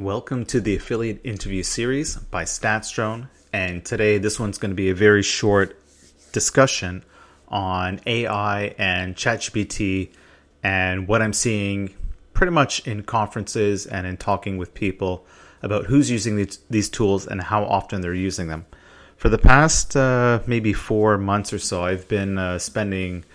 Welcome to the affiliate interview series by StatsDrone. And today, this one's going to be a very short discussion on AI and ChatGPT and what I'm seeing pretty much in conferences and in talking with people about who's using these, these tools and how often they're using them. For the past uh, maybe four months or so, I've been uh, spending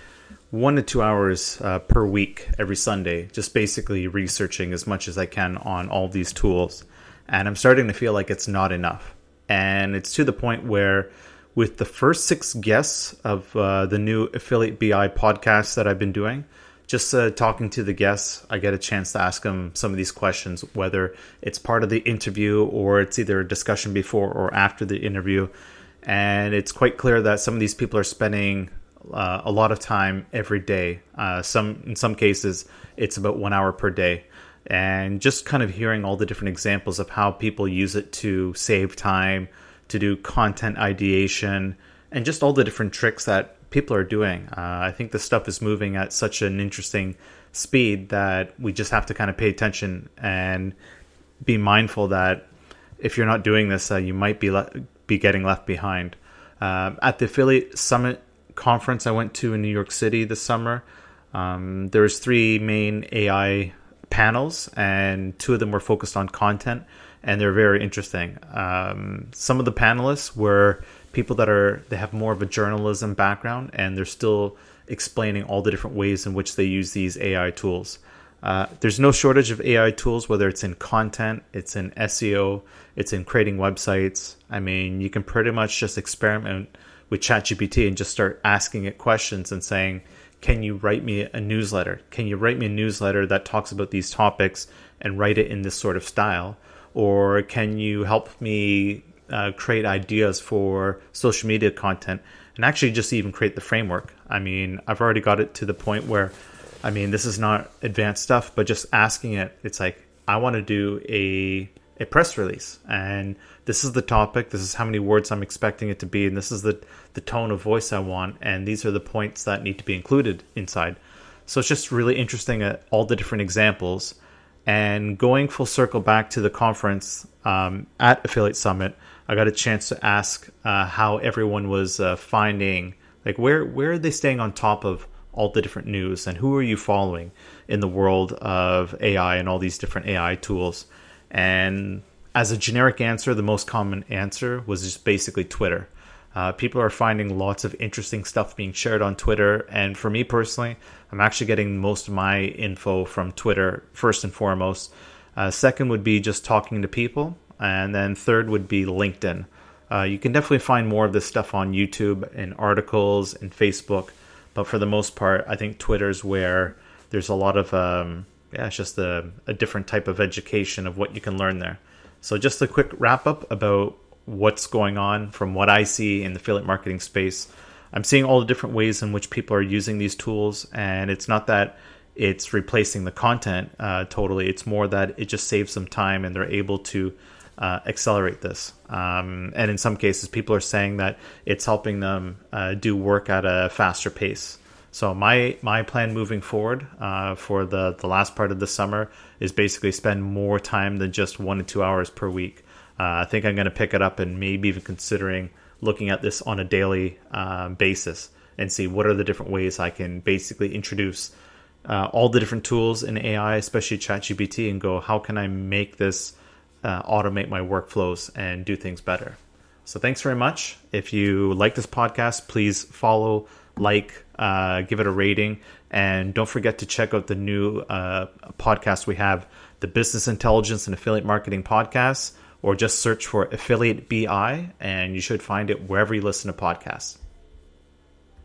one to two hours uh, per week every Sunday, just basically researching as much as I can on all these tools. And I'm starting to feel like it's not enough. And it's to the point where, with the first six guests of uh, the new Affiliate BI podcast that I've been doing, just uh, talking to the guests, I get a chance to ask them some of these questions, whether it's part of the interview or it's either a discussion before or after the interview. And it's quite clear that some of these people are spending uh, a lot of time every day. Uh, some in some cases, it's about one hour per day, and just kind of hearing all the different examples of how people use it to save time, to do content ideation, and just all the different tricks that people are doing. Uh, I think the stuff is moving at such an interesting speed that we just have to kind of pay attention and be mindful that if you're not doing this, uh, you might be le- be getting left behind. Uh, at the affiliate summit conference I went to in New York City this summer. Um, there was three main AI panels, and two of them were focused on content, and they're very interesting. Um, some of the panelists were people that are they have more of a journalism background, and they're still explaining all the different ways in which they use these AI tools. Uh, there's no shortage of AI tools, whether it's in content, it's in SEO, it's in creating websites. I mean, you can pretty much just experiment with ChatGPT and just start asking it questions and saying, "Can you write me a newsletter? Can you write me a newsletter that talks about these topics and write it in this sort of style? Or can you help me uh, create ideas for social media content and actually just even create the framework?" I mean, I've already got it to the point where, I mean, this is not advanced stuff, but just asking it, it's like I want to do a a press release. And this is the topic. This is how many words i'm expecting it to be. And this is the the tone of voice i want. And these are the points that need to be included inside. So it's just really interesting at all the different examples. And going full circle back to the conference um, at affiliate summit i got a chance to ask uh, how everyone was uh, finding like where where are they staying on top of all the different news? And who are you following in the world of ai and all these different ai tools and as a generic answer, the most common answer was just basically Twitter. Uh, people are finding lots of interesting stuff being shared on Twitter. And for me personally, I'm actually getting most of my info from Twitter, first and foremost. Uh, second would be just talking to people. And then third would be LinkedIn. Uh, you can definitely find more of this stuff on YouTube and articles and Facebook. But for the most part, I think Twitter's where there's a lot of, um, yeah, it's just a, a different type of education of what you can learn there. So, just a quick wrap up about what's going on from what I see in the affiliate marketing space. I'm seeing all the different ways in which people are using these tools, and it's not that it's replacing the content uh, totally. It's more that it just saves them time and they're able to uh, accelerate this. Um, and in some cases, people are saying that it's helping them uh, do work at a faster pace. So my my plan moving forward uh, for the the last part of the summer is basically spend more time than just one to two hours per week. Uh, I think I'm going to pick it up and maybe even considering looking at this on a daily uh, basis and see what are the different ways I can basically introduce uh, all the different tools in AI, especially ChatGPT, and go how can I make this uh, automate my workflows and do things better. So thanks very much. If you like this podcast, please follow like, uh, give it a rating, and don't forget to check out the new uh, podcast we have, the Business Intelligence and Affiliate Marketing Podcast, or just search for Affiliate BI, and you should find it wherever you listen to podcasts.